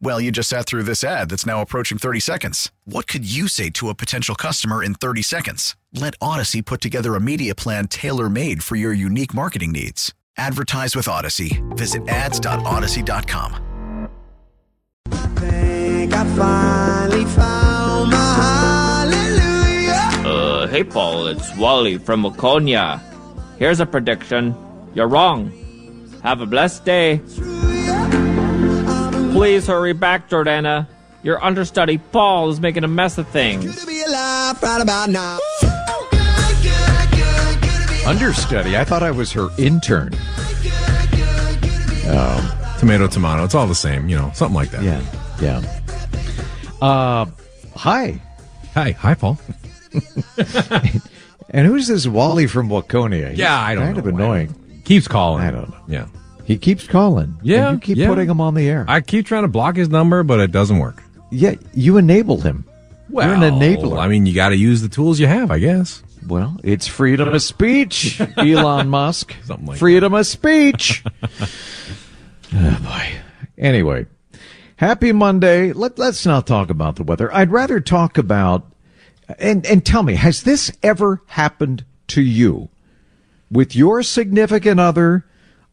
Well, you just sat through this ad that's now approaching 30 seconds. What could you say to a potential customer in 30 seconds? Let Odyssey put together a media plan tailor made for your unique marketing needs. Advertise with Odyssey. Visit ads.odyssey.com. think I finally found my hallelujah. Uh, hey Paul, it's Wally from Waconia. Here's a prediction. You're wrong. Have a blessed day. Please hurry back, Jordana. Your understudy Paul is making a mess of things. To be alive right about now. Understudy. I thought I was her intern. Oh. Tomato, tomato. It's all the same, you know, something like that. Yeah, yeah. Uh, hi. Hi, hi, Paul. And who's this Wally from Waconia? He's Yeah, I don't know. kind know. of annoying. Keeps calling. I don't know. Yeah. He keeps calling. Yeah, And you keep yeah. putting him on the air. I keep trying to block his number, but it doesn't work. yeah, you enable him. Well, You're an enabler. I mean, you got to use the tools you have, I guess. Well, it's freedom of speech, Elon Musk. Something like freedom of speech. oh boy. Anyway, happy Monday. Let, let's not talk about the weather. I'd rather talk about and and tell me, has this ever happened to you with your significant other,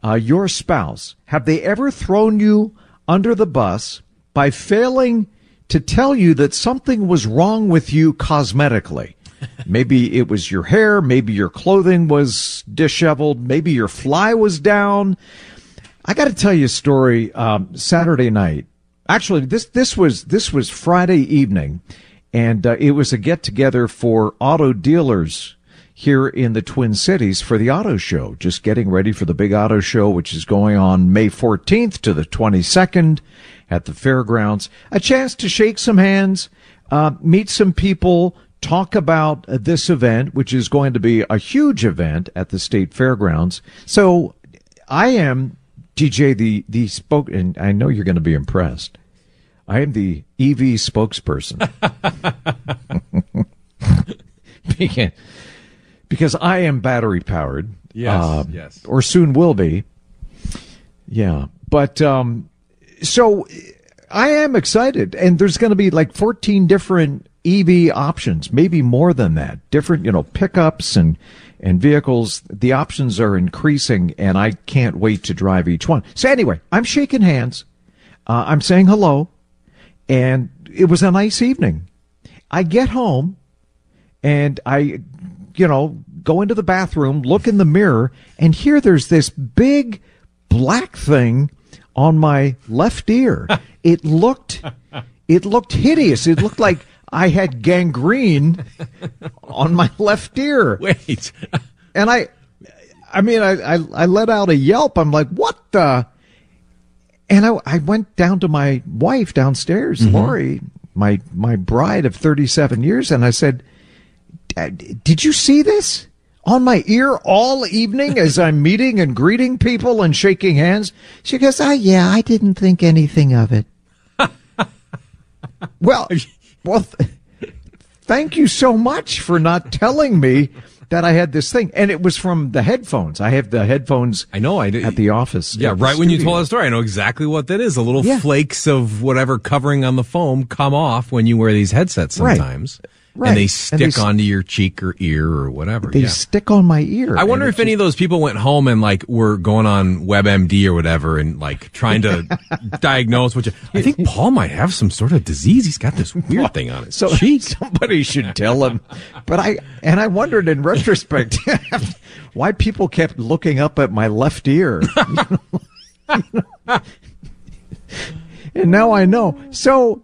uh, your spouse? Have they ever thrown you under the bus by failing to tell you that something was wrong with you cosmetically? Maybe it was your hair, maybe your clothing was disheveled, maybe your fly was down. I got to tell you a story. Um, Saturday night, actually, this this was this was Friday evening, and uh, it was a get together for auto dealers here in the Twin Cities for the auto show. Just getting ready for the big auto show, which is going on May 14th to the 22nd at the fairgrounds. A chance to shake some hands, uh, meet some people, talk about uh, this event, which is going to be a huge event at the state fairgrounds. So I am DJ the the spoke, and I know you're going to be impressed. I am the EV spokesperson because, because I am battery powered. Yes, yes. or soon will be. Yeah, but um, so I am excited, and there's going to be like 14 different EV options, maybe more than that. Different, you know, pickups and and vehicles. The options are increasing, and I can't wait to drive each one. So anyway, I'm shaking hands. Uh, I'm saying hello, and it was a nice evening. I get home, and I, you know, go into the bathroom, look in the mirror, and here there's this big black thing on my left ear. It looked, it looked hideous. It looked like I had gangrene on my left ear. Wait. And I, I mean, I, I, I let out a yelp. I'm like, what the? And I, I went down to my wife downstairs, mm-hmm. Lori, my, my bride of 37 years, and I said, Uh, did you see this on my ear all evening as I'm meeting and greeting people and shaking hands? She goes, oh yeah, I didn't think anything of it. well, well, th- thank you so much for not telling me that I had this thing. And it was from the headphones. I have the headphones I know. I did. at the office. Yeah, the right when you told that story, I know exactly what that is. The little Yeah. flakes of whatever covering on the foam come off when you wear these headsets sometimes. Right. And they And stick they s- onto your cheek or ear or whatever. They yeah. stick on my ear. I wonder if any of those people went home and like were going on WebMD or whatever and like trying to diagnose what you. I think Paul might have some sort of disease. He's got this weird thing on his So cheek. somebody should tell him. But I and I wondered in retrospect why people kept looking up at my left ear. and now I know. So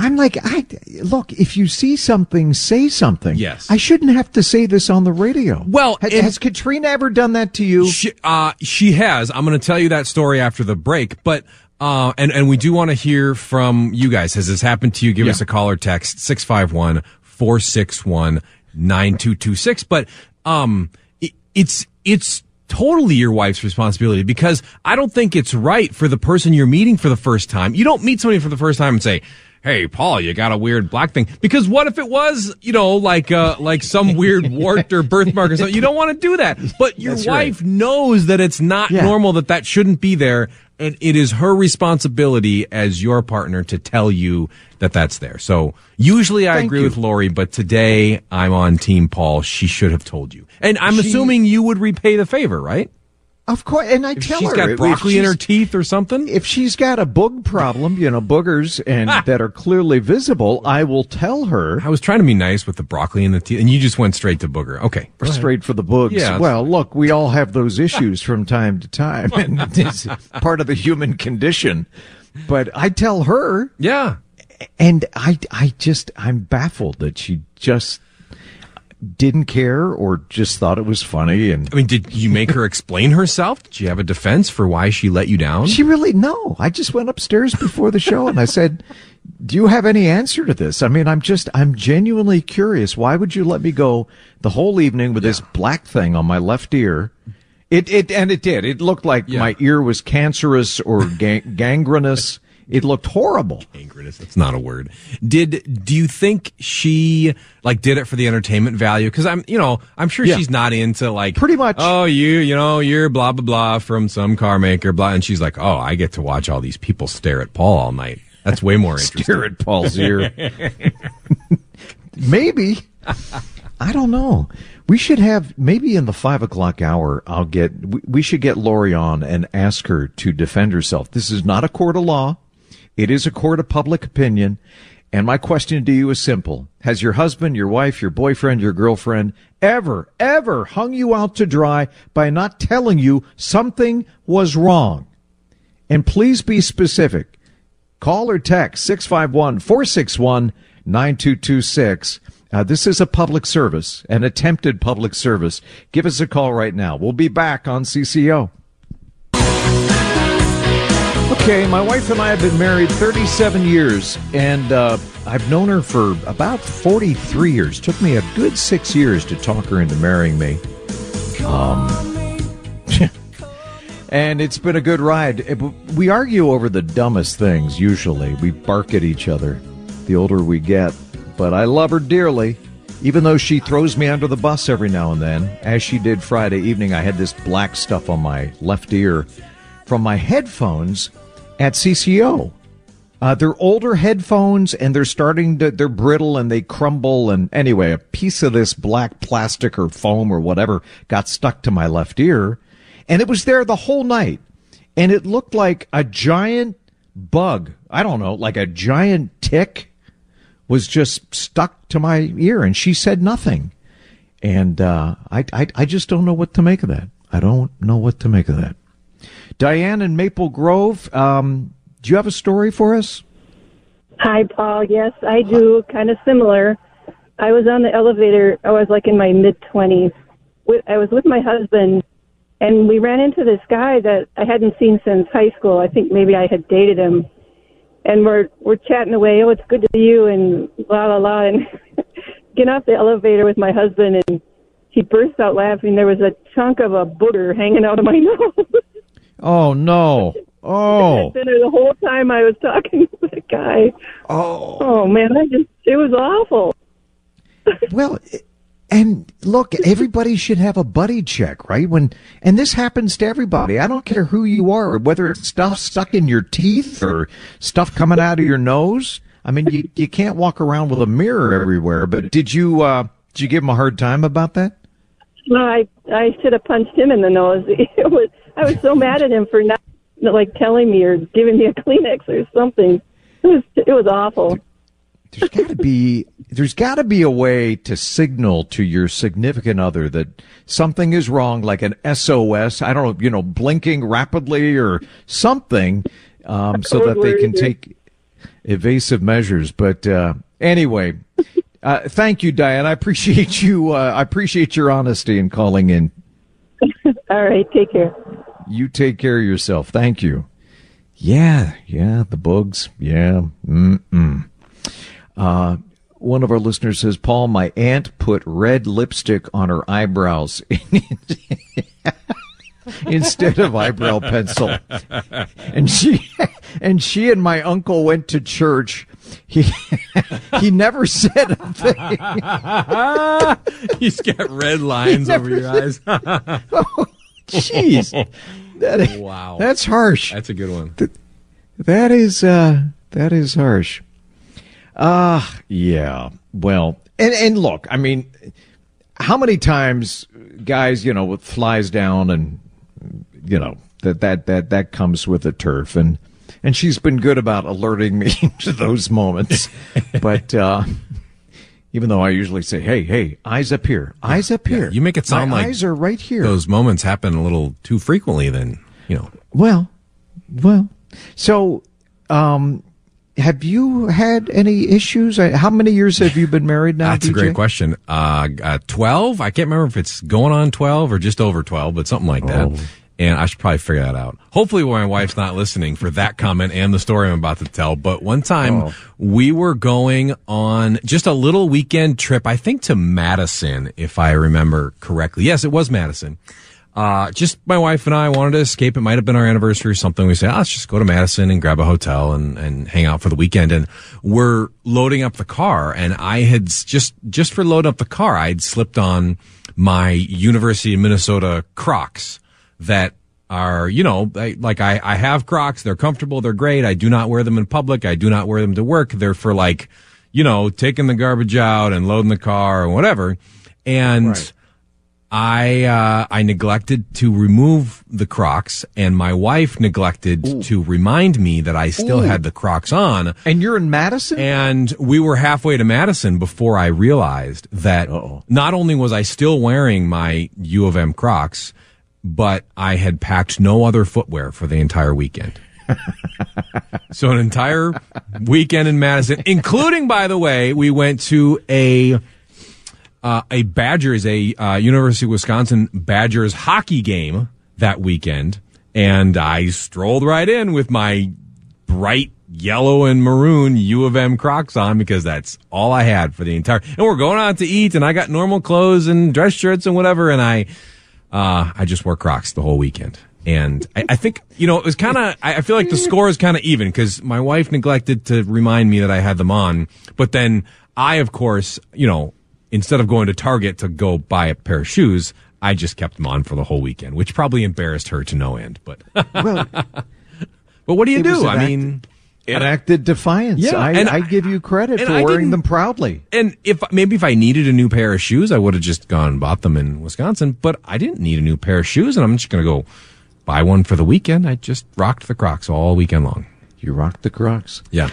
I'm like, I look. If you see something, say something. Yes. I shouldn't have to say this on the radio. Well, has, has Katrina ever done that to you? She, uh, she has. I'm going to tell you that story after the break, but. Uh, and, and we do want to hear from you guys. Has this happened to you? Give Yeah. us a call or text 651 461 9226. But, um, it, it's, it's totally your wife's responsibility because I don't think it's right for the person you're meeting for the first time. You don't meet somebody for the first time and say, Hey, Paul, you got a weird black thing. Because what if it was, you know, like, uh, like some weird wart or birthmark or something? You don't want to do that. But your That's right. wife knows that it's not Yeah. normal, that that shouldn't be there. And it is her responsibility as your partner to tell you that that's there. So usually I Thank agree you. with Lori, but today I'm on team Paul. She should have told you. And I'm She- assuming you would repay the favor, right? Of course, and I If tell she's her got if broccoli in her teeth or something. if she's got a boog problem, you know, boogers and that are clearly visible, I will tell her I was trying to be nice with the broccoli in the teeth, and you just went straight to booger. Okay. straight for the boogs. Yeah, well, look, we all have those issues from time to time, and it's part of the human condition. But I tell her, Yeah. and I, I just, I'm baffled that she just didn't care or just thought it was funny and I mean, did you make her explain herself? Did you have a defense for why she let you down? She really no. I just went upstairs before the show and I said, "Do you have any answer to this?" I mean, I'm just I'm genuinely curious. Why would you let me go the whole evening with this black thing on my left ear? It it and it did. It looked like Yeah. my ear was cancerous or gang- gangrenous. It looked horrible. Gangrenous. That's not a word. Did do you think she like did it for the entertainment value? Because I'm, you know, I'm sure Yeah. she's not into like Pretty much. Oh, you, you know, you're blah blah blah from some car maker, blah, and she's like, oh, I get to watch all these people stare at Paul all night. That's way more interesting. Stare at Paul's ear. maybe. I don't know. We should have maybe in the five o'clock hour. I'll get. We, we should get Lori on and ask her to defend herself. This is not a court of law. It is a court of public opinion. And my question to you is simple: Has your husband, your wife, your boyfriend, your girlfriend ever, ever hung you out to dry by not telling you something was wrong? And please be specific. Call or text 651 461 9226. Uh, This is a public service, an attempted public service. Give us a call right now. We'll be back on CCO. Okay, my wife and I have been married 37 years, and uh, I've known her for about 43 years. Took me a good six years to talk her into marrying me. Um, and it's been a good ride. We argue over the dumbest things usually. We bark at each other the older we get, but I love her dearly. Even though she throws me under the bus every now and then, as she did Friday evening, I had this black stuff on my left ear from my headphones at CCO. Uh, they're older headphones and they're starting to, they're brittle and they crumble. And anyway, a piece of this black plastic or foam or whatever got stuck to my left ear and it was there the whole night. And it looked like a giant bug. I don't know, like a giant tick was just stuck to my ear and she said nothing. And, uh, I, I, I just don't know what to make of that. I don't know what to make of that. Diane in Maple Grove, um, do you have a story for us? Hi, Paul. Yes, I do. Kind of similar. I was on the elevator. I was like in my mid 20s. I was with my husband, and we ran into this guy that I hadn't seen since high school. I think maybe I had dated him. And we're we're chatting away. Oh, it's good to see you, and blah blah blah. And get off the elevator with my husband, and he burst out laughing. There was a chunk of a booger hanging out of my nose. Oh no. Oh. dinner the whole time I was talking to the guy. Oh. Oh man, I just it was awful. Well, and look, everybody should have a buddy check, right? When and this happens to everybody. I don't care who you are, whether it's stuff stuck in your teeth or stuff coming out of your nose. I mean, you, you can't walk around with a mirror everywhere. But did you uh, did you give him a hard time about that? No, I I should have punched him in the nose. It was I was so mad at him for not like telling me or giving me a Kleenex or something. It was it was awful. There's got to be there's got to be a way to signal to your significant other that something is wrong, like an SOS. I don't know, you know, blinking rapidly or something, um, so that they can take evasive measures. But uh, anyway, uh, thank you, Diane. I appreciate you. Uh, I appreciate your honesty in calling in. All right, take care. You take care of yourself. Thank you. Yeah, yeah, the bugs. Yeah. Mm-mm. Uh, one of our listeners says, Paul, my aunt put red lipstick on her eyebrows instead of eyebrow pencil. And she, and she and my uncle went to church. He, he never said a thing. He's got red lines over your eyes. Jeez. That, Wow. That's harsh. That's a good one. That is uh that is harsh. Ah, yeah. Well, and and look, I mean, how many times guys, you know, with flies down and you know, that that that that comes with the turf and and she's been good about alerting me to those moments. but uh even though I usually say, "Hey, hey, eyes up here, eyes up here," You make it sound My like eyes are right here. Those moments happen a little too frequently. Then you know. Well, well. So, um, have you had any issues? Uh, How many years have you been married now? That's a great question. Uh, uh, 12? I can't remember if it's going on 12 or just over 12, but something like that. Oh. And I should probably figure that out. Hopefully my wife's not listening for that comment and the story I'm about to tell. But one time Oh. we were going on just a little weekend trip, I think to Madison, if I remember correctly. Yes, it was Madison. Uh, just my wife and I wanted to escape. It might have been our anniversary or something. We said, oh, let's just go to Madison and grab a hotel and, and hang out for the weekend. And we're loading up the car. And I had just, just for loading up the car, I'd slipped on my University of Minnesota Crocs that are, you know, I, like I, I have Crocs. They're comfortable. They're great. I do not wear them in public. I do not wear them to work. They're for like, you know, taking the garbage out and loading the car or whatever. And, Right. I uh, I neglected to remove the Crocs, and my wife neglected to remind me that I still Ooh. had the Crocs on. And you're in Madison. And we were halfway to Madison before I realized that Uh-oh. not only was I still wearing my U of M Crocs, but I had packed no other footwear for the entire weekend. so an entire weekend in Madison, including, by the way, we went to a uh, a Badgers, a uh, University of Wisconsin Badgers hockey game that weekend, and I strolled right in with my bright yellow and maroon U of M Crocs on because that's all I had for the entire. And we're going out to eat, and I got normal clothes and dress shirts and whatever, and I uh, I just wore Crocs the whole weekend. And I, I think, you know, it was kind of, I I feel like the score is kind of even because my wife neglected to remind me that I had them on. But then I, of course, you know, instead of going to Target to go buy a pair of shoes, I just kept them on for the whole weekend, which probably embarrassed her to no end. But, well, but what do you do? I act- mean, enacted defiance. Yeah, I, and I I- give you credit for wearing them proudly. and if maybe if I needed a new pair of shoes, I would have just gone and bought them in Wisconsin. But I didn't need a new pair of shoes, and I'm just going to go buy one for the weekend. I just rocked the Crocs all weekend long. You rocked the Crocs. Yeah.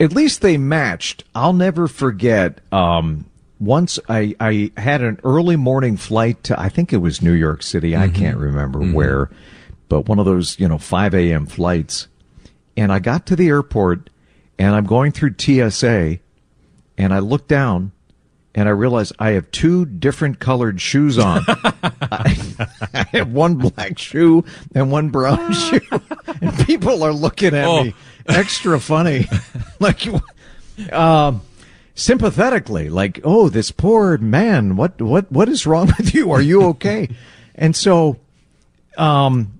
At least they matched. I'll never forget. Um, once I, I had an early morning flight to, I think it was New York City. I can't remember where, but one of those, you know, 5 a.m. flights. And I got to the airport and I'm going through TSA and I look down and I realize I have two different colored shoes on. I, I have one black shoe and one brown shoe. And people are looking at Oh. me extra funny. like, um, sympathetically, like, oh, this poor man, what, what, what is wrong with you? Are you okay? and so, um,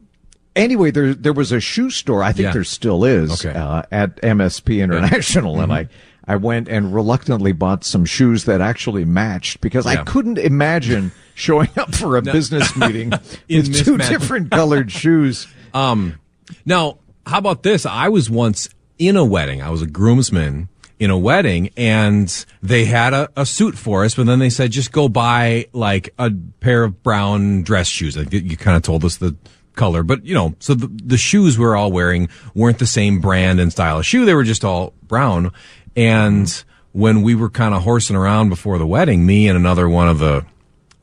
anyway, there, there was a shoe store. I think Yeah. there still is, Okay. Mm-hmm. uh, at MSP International. And I, I went and reluctantly bought some shoes that actually matched because I couldn't imagine showing up for a business meeting In with two different colored shoes. Um, now, how about this? I was once in a wedding. I was a groomsman in a wedding and they had a, a suit for us, but then they said, just go buy like a pair of brown dress shoes. Like you kind of told us the color, but you know, so the, the shoes we're all wearing weren't the same brand and style of shoe. They were just all brown. And when we were kind of horsing around before the wedding, me and another one of the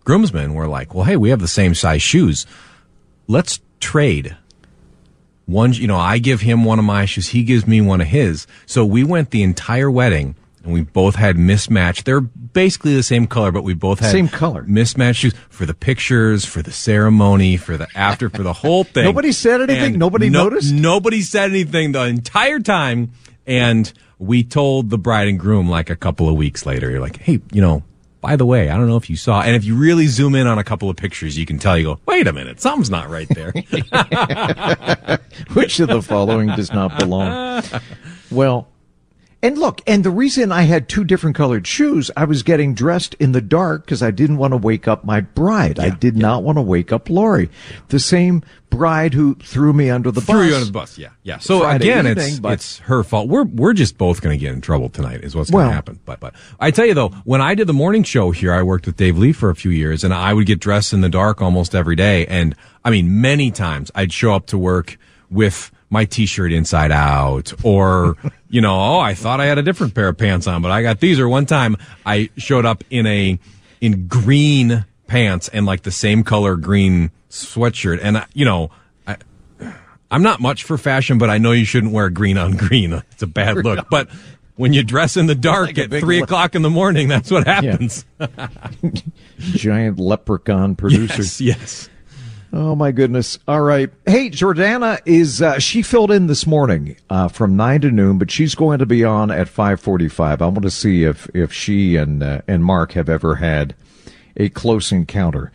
groomsmen were like, well, hey, we have the same size shoes. Let's trade one, you know, I give him one of my shoes. He gives me one of his. So we went the entire wedding and we both had mismatched. They're basically the same color, but we both had Same color. mismatched shoes for the pictures, for the ceremony, for the after, for the whole thing. Nobody said anything? And Nobody no- noticed? Nobody said anything the entire time. And we told the bride and groom like a couple of weeks later, you're like, hey, you know, by the way, I don't know if you saw, and if you really zoom in on a couple of pictures, you can tell, you go, wait a minute, something's not right there. Which of the following does not belong? Well, and look, and the reason I had two different colored shoes, I was getting dressed in the dark because I didn't want to wake up my bride. I did not want to wake up Lori, the same bride who threw me under the Threw bus. you under the bus, yeah, yeah. So Friday again, evening, it's but- it's her fault. We're we're just both going to get in trouble tonight, is what's going Well- to happen. But but I tell you though, when I did the morning show here, I worked with Dave Lee for a few years, and I would get dressed in the dark almost every day. And I mean, many times I'd show up to work with my t-shirt inside out or you know oh i thought i had a different pair of pants on but i got these or one time i showed up in a in green pants and like the same color green sweatshirt and I- you know I, I'm not much for fashion, but I know you shouldn't wear green on green. It's a bad look. But when you dress in the dark Like at three le- o'clock in the morning, that's what happens. Giant leprechaun producer. Yes, yes. Oh my goodness! All right. Hey, Jordana is uh, she filled in this morning uh, from nine to noon, but she's going to be on at five forty-five. I want to see if if she and uh, and Mark have ever had a close encounter.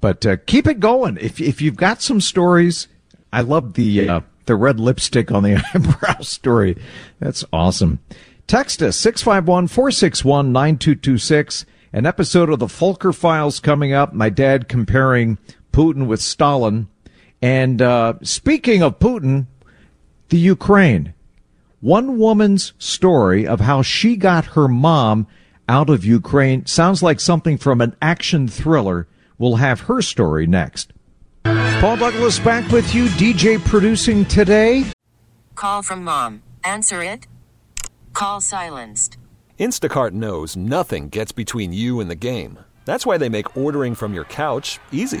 But uh, keep it going. If if you've got some stories, I love the uh, the red lipstick on the eyebrow story. That's awesome. Text us 651-461-9226. An episode of the Folker Files coming up. My dad comparing Putin with Stalin. And uh, speaking of Putin, the Ukraine. One woman's story of how she got her mom out of Ukraine sounds like something from an action thriller. We'll have her story next. Paul Douglas back with you, DJ producing today. Call from mom. Answer it. Call silenced. Instacart knows nothing gets between you and the game. That's why they make ordering from your couch easy.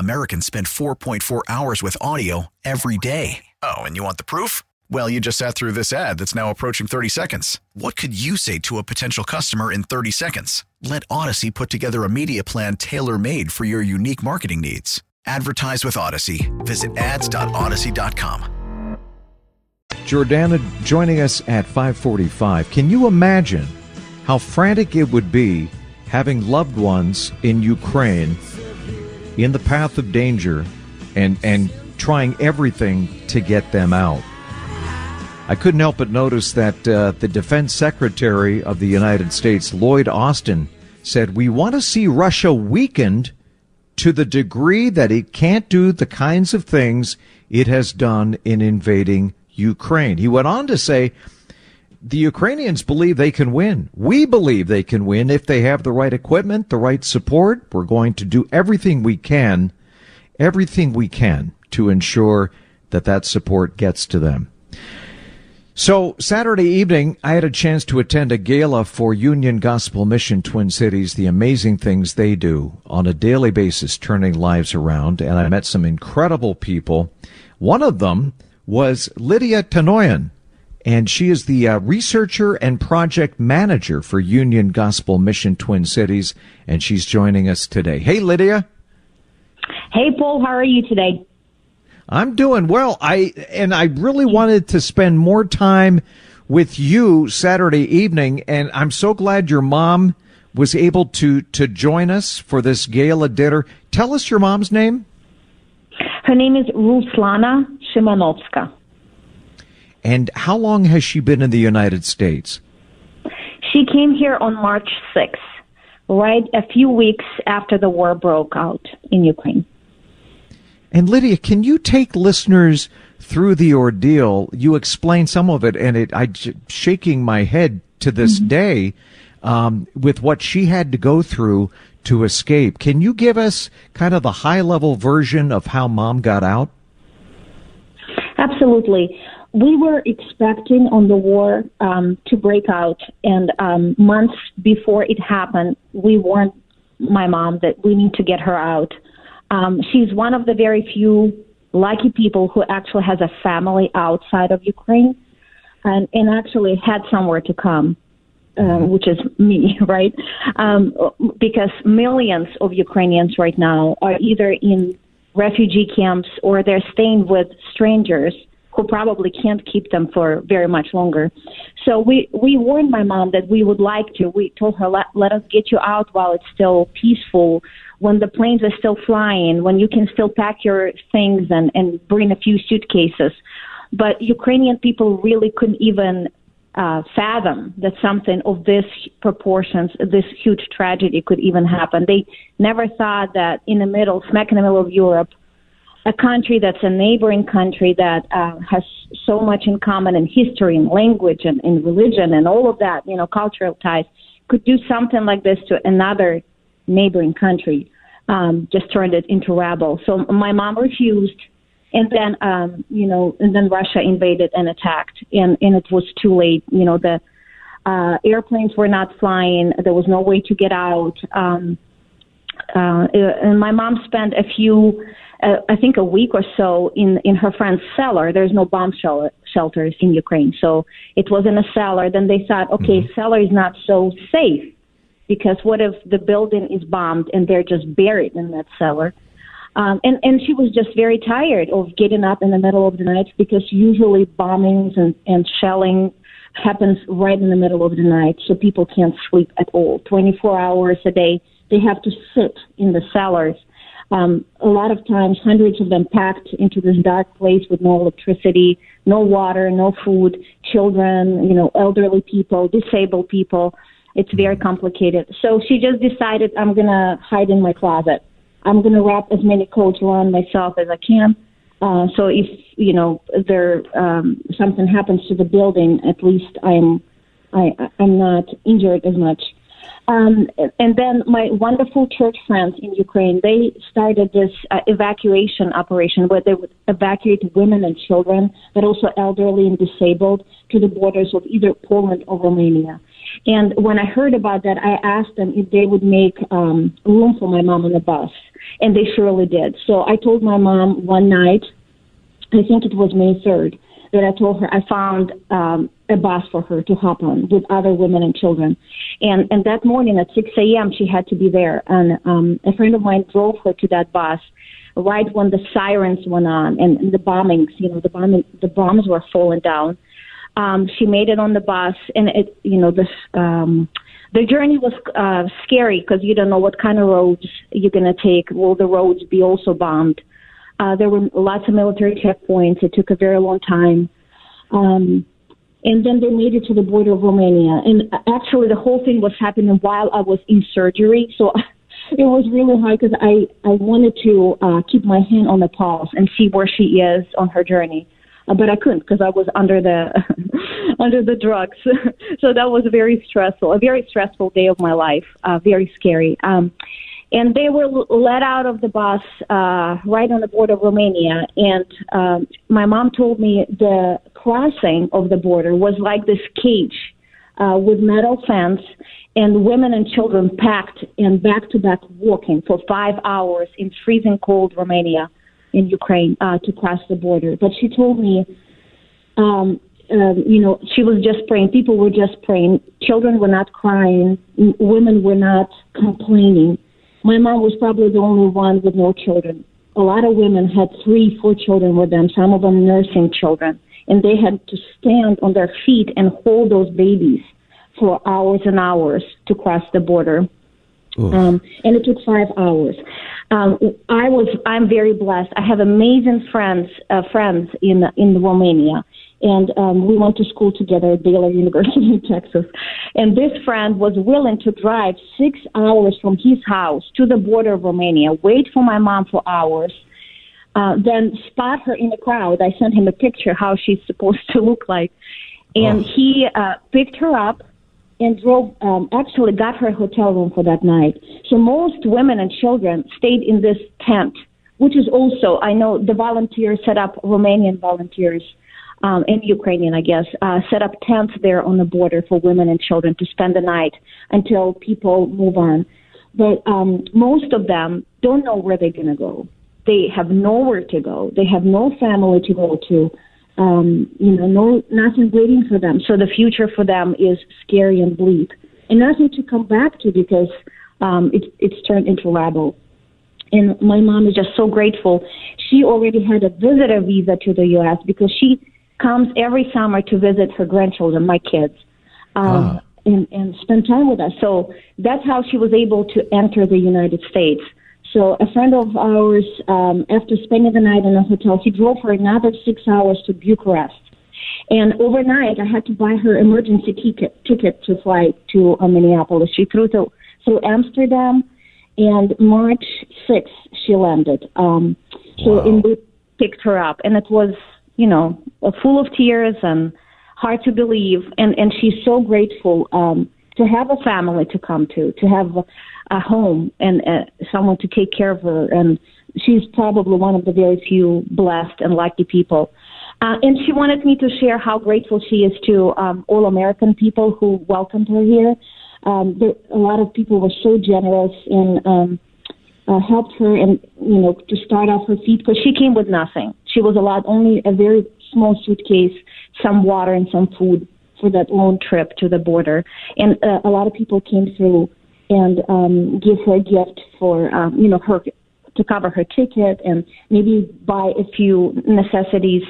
Americans spend 4.4 hours with audio every day. Oh, and you want the proof? Well, you just sat through this ad that's now approaching 30 seconds. What could you say to a potential customer in 30 seconds? Let Odyssey put together a media plan tailor made for your unique marketing needs. Advertise with Odyssey. Visit ads.odyssey.com. Jordana joining us at 545. Can you imagine how frantic it would be having loved ones in Ukraine in the path of danger and, and trying everything to get them out? I couldn't help but notice that uh, the defense secretary of the United States, Lloyd Austin, said, We want to see Russia weakened to the degree that it can't do the kinds of things it has done in invading Ukraine. He went on to say, the Ukrainians believe they can win. We believe they can win if they have the right equipment, the right support. We're going to do everything we can, everything we can to ensure that that support gets to them. So Saturday evening, I had a chance to attend a gala for Union Gospel Mission Twin Cities, the amazing things they do on a daily basis, turning lives around. And I met some incredible people. One of them was Lydia Tanoyan, and she is the uh, researcher and project manager for Union Gospel Mission Twin Cities, and she's joining us today. Hey, Lydia. Hey, Paul, how are you today? I'm doing well. I and I really wanted to spend more time with you Saturday evening, and I'm so glad your mom was able to to join us for this gala dinner. Tell us your mom's name. Her name is Ruslana Shimanovska. And how long has she been in the United States? She came here on March 6th, right a few weeks after the war broke out in Ukraine. And Lydia, can you take listeners through the ordeal? You explain some of it, and it I shaking my head to this mm-hmm. day um, with what she had to go through to escape. Can you give us kind of the high level version of how mom got out? Absolutely. We were expecting on the war um, to break out, and um, months before it happened, we warned my mom that we need to get her out. Um, she's one of the very few lucky people who actually has a family outside of Ukraine and, and actually had somewhere to come. Um, which is me, right? Um, because millions of Ukrainians right now are either in refugee camps or they're staying with strangers who probably can't keep them for very much longer. So we we warned my mom that we would like to. We told her let let us get you out while it's still peaceful, when the planes are still flying, when you can still pack your things and and bring a few suitcases. But Ukrainian people really couldn't even uh, fathom that something of this proportions, this huge tragedy could even happen. They never thought that in the middle, smack in the middle of Europe, a country that's a neighboring country that uh, has so much in common in history and language and in religion and all of that, you know, cultural ties, could do something like this to another neighboring country. Um, just turned it into rabble. So my mom refused and then um, you know, and then Russia invaded and attacked, and and it was too late. You know, the uh, airplanes were not flying. There was no way to get out. Um, uh, and my mom spent a few, uh, I think, a week or so in in her friend's cellar. There's no bomb shel- shelters in Ukraine, so it was in a cellar. Then they thought, okay, mm-hmm. cellar is not so safe because what if the building is bombed and they're just buried in that cellar? Um, and, and she was just very tired of getting up in the middle of the night because usually bombings and, and shelling happens right in the middle of the night, so people can't sleep at all. 24 hours a day, they have to sit in the cellars. Um, a lot of times, hundreds of them packed into this dark place with no electricity, no water, no food, children, you know, elderly people, disabled people. It's very complicated. So she just decided, I'm going to hide in my closet. I'm going to wrap as many coats around myself as I can. Uh, so if you know there um, something happens to the building, at least I'm I, I'm not injured as much. Um, and then my wonderful church friends in Ukraine, they started this uh, evacuation operation where they would evacuate women and children, but also elderly and disabled to the borders of either Poland or Romania. And when I heard about that, I asked them if they would make um, room for my mom on the bus and they surely did. So I told my mom one night, I think it was May 3rd, that I told her I found um, a bus for her to hop on with other women and children. And and that morning at 6 a.m. she had to be there. And um, a friend of mine drove her to that bus right when the sirens went on and, and the bombings, you know, the bombing, the bombs were falling down. Um, she made it on the bus, and it, you know, this um, the journey was uh, scary because you don't know what kind of roads you're going to take. Will the roads be also bombed? Uh, there were lots of military checkpoints. It took a very long time. Um, and then they made it to the border of Romania. And actually, the whole thing was happening while I was in surgery. So it was really hard because I, I wanted to uh, keep my hand on the pulse and see where she is on her journey. Uh, but I couldn't because I was under the under the drugs. so that was a very stressful, a very stressful day of my life, uh, very scary. Um, and they were let out of the bus uh, right on the border of Romania. And um, my mom told me the crossing of the border was like this cage uh, with metal fence and women and children packed and back to back walking for five hours in freezing cold Romania in Ukraine uh, to cross the border. But she told me um, um, you know, she was just praying. People were just praying. Children were not crying. Women were not complaining. My mom was probably the only one with no children. A lot of women had three, four children with them, some of them nursing children. And they had to stand on their feet and hold those babies for hours and hours to cross the border. Um, and it took five hours. Um, I was I'm very blessed. I have amazing friends uh, friends in in Romania, and um, we went to school together at Baylor University in Texas. And this friend was willing to drive six hours from his house to the border of Romania, wait for my mom for hours, uh, then spot her in the crowd. I sent him a picture how she's supposed to look like, and he uh, picked her up and drove um, actually got her a hotel room for that night. So most women and children stayed in this tent, which is also I know the volunteers set up Romanian volunteers um, and Ukrainian, I guess, uh, set up tents there on the border for women and children to spend the night until people move on. But um, most of them don't know where they're going to go. They have nowhere to go. They have no family to go to um, you know, no nothing waiting for them. So the future for them is scary and bleak, and nothing to come back to because um, it, it's turned into rabble. And my mom is just so grateful. She already had a visitor visa to the U.S. because she comes every summer to visit her grandchildren, my kids, um, Ah. and, and spend time with us. So that's how she was able to enter the United States. So a friend of ours, um, after spending the night in a hotel, he drove for another six hours to Bucharest. And overnight, I had to buy her emergency ticket ticket to fly to uh, Minneapolis. She flew to through Amsterdam, and March sixth she landed. Um, so and we picked her up, and it was you know full of tears and hard to believe. And and she's so grateful um, to have a family to come to, to have a, home and uh, someone to take care of her. And she's probably one of the very few blessed and lucky people. Uh, and she wanted me to share how grateful she is to um, all American people who welcomed her here. Um, there, a lot of people were so generous and um, uh, helped her and you know to start off her feet because she came with nothing. She was allowed only a very small suitcase, some water and some food for that long trip to the border. And uh, a lot of people came through and um, give her a gift for um, you know her to cover her ticket and maybe buy a few necessities.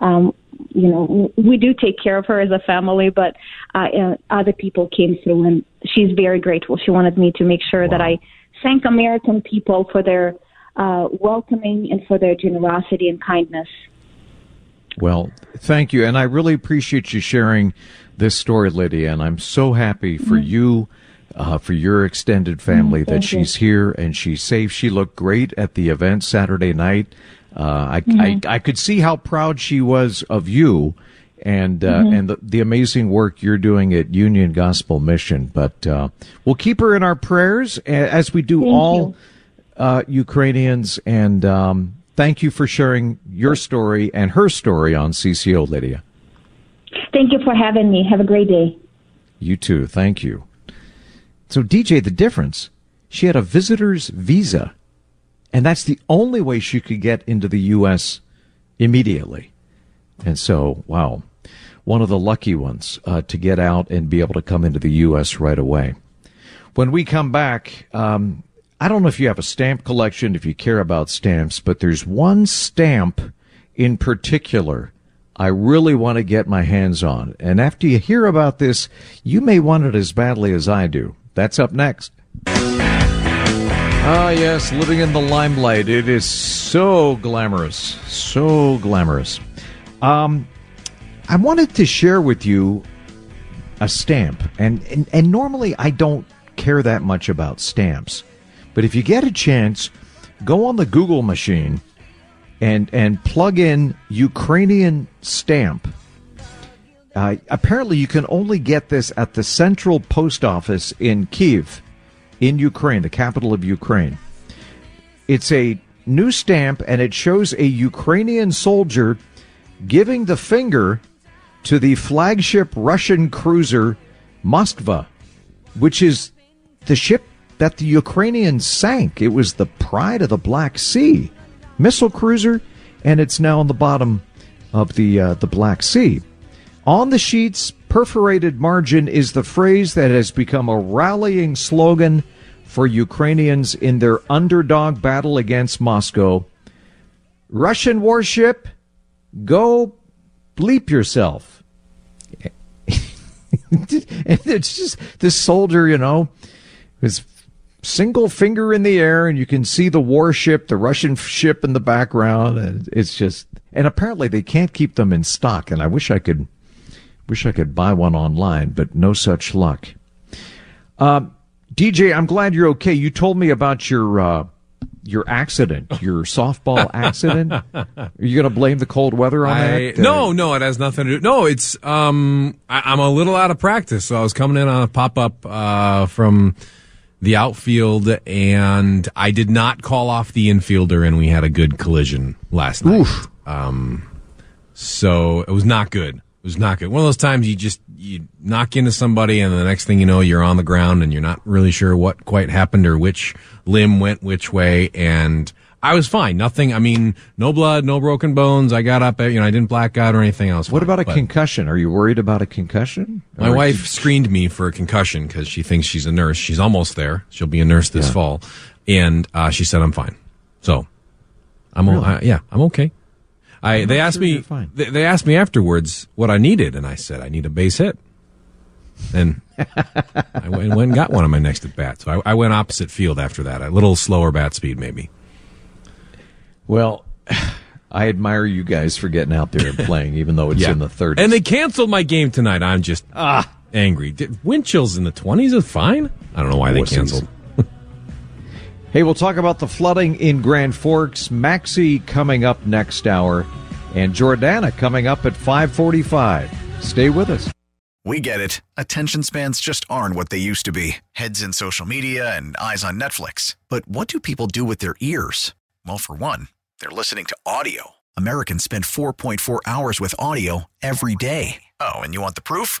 Um, you know, we do take care of her as a family, but uh, uh, other people came through, and she's very grateful. She wanted me to make sure that I thank American people for their uh, welcoming and for their generosity and kindness. Well, thank you. And I really appreciate you sharing this story, Lydia. And I'm so happy for you, uh, for your extended family Mm, that thank you. she's here and she's safe. She looked great at the event Saturday night. Uh, I, Mhm. I, I could see how proud she was of you and, uh, Mhm. and the, the amazing work you're doing at Union Gospel Mission. But, uh, we'll keep her in our prayers as we do Thank all you. uh, Ukrainians. And um, thank you for sharing your story and her story on CCO, Lydia. Thank you for having me. Have a great day. You too. Thank you. So, DJ, the difference, she had a visitor's visa, and that's the only way she could get into the U.S. immediately. And so, wow, one of the lucky ones uh, to get out and be able to come into the U.S. right away. When we come back, um, I don't know if you have a stamp collection, if you care about stamps, but there's one stamp in particular I really want to get my hands on. And after you hear about this, you may want it as badly as I do. That's up next. Ah, yes, living in the limelight. It is so glamorous. So glamorous. Um, I wanted to share with you a stamp. And, and, and normally I don't care that much about stamps. But if you get a chance, go on the Google machine and, and plug in Ukrainian stamp. Uh, apparently, you can only get this at the Central Post Office in Kiev, in Ukraine, the capital of Ukraine. It's a new stamp, and it shows a Ukrainian soldier giving the finger to the flagship Russian cruiser Moskva, which is the ship that the Ukrainians sank. It was the pride of the Black Sea missile cruiser, and it's now on the bottom of the uh, the Black Sea. On the sheet's perforated margin is the phrase that has become a rallying slogan for Ukrainians in their underdog battle against Moscow. Russian warship, go bleep yourself. and it's just this soldier, you know, his single finger in the air, and you can see the warship, the Russian ship in the background, and it's just. And apparently, they can't keep them in stock. And I wish I could, wish I could buy one online, but no such luck. Um, DJ, I'm glad you're okay. You told me about your uh, your accident, your softball accident. Are you going to blame the cold weather on I, that? no, no, it has nothing to do. No, it's um, I, I'm a little out of practice, so I was coming in on a pop up uh, from the outfield, and I did not call off the infielder, and we had a good collision last night. Um, so it was not good. It was not good. One of those times you just you knock into somebody, and the next thing you know, you're on the ground, and you're not really sure what quite happened or which limb went which way. And I was fine. Nothing. I mean, no blood, no broken bones. I got up. You know, I didn't black out or anything else. What about a concussion? Are you worried about a concussion? My Or- wife screened me for a concussion because she thinks she's a nurse. She's almost there. She'll be a nurse this Yeah. fall, and uh, she said I'm fine. So I'm o- Really? I- yeah, I'm okay. I they asked sure me they, they asked me afterwards what I needed, and I said I need a base hit. And I went, went and got one on my next at bat. So I, I went opposite field after that. A little slower bat speed, maybe. Well, I admire you guys for getting out there and playing, even though it's Yeah. in the 30s. And they canceled my game tonight. I'm just ah angry. Did- Wind chills in the 20s is fine. I don't know why they canceled. Hey, we'll talk about the flooding in Grand Forks. Maxie coming up next hour, and Jordana coming up at 545. Stay with us. We get it. Attention spans just aren't what they used to be heads in social media and eyes on Netflix. But what do people do with their ears? Well, for one, they're listening to audio. Americans spend 4.4 hours with audio every day. Oh, and you want the proof?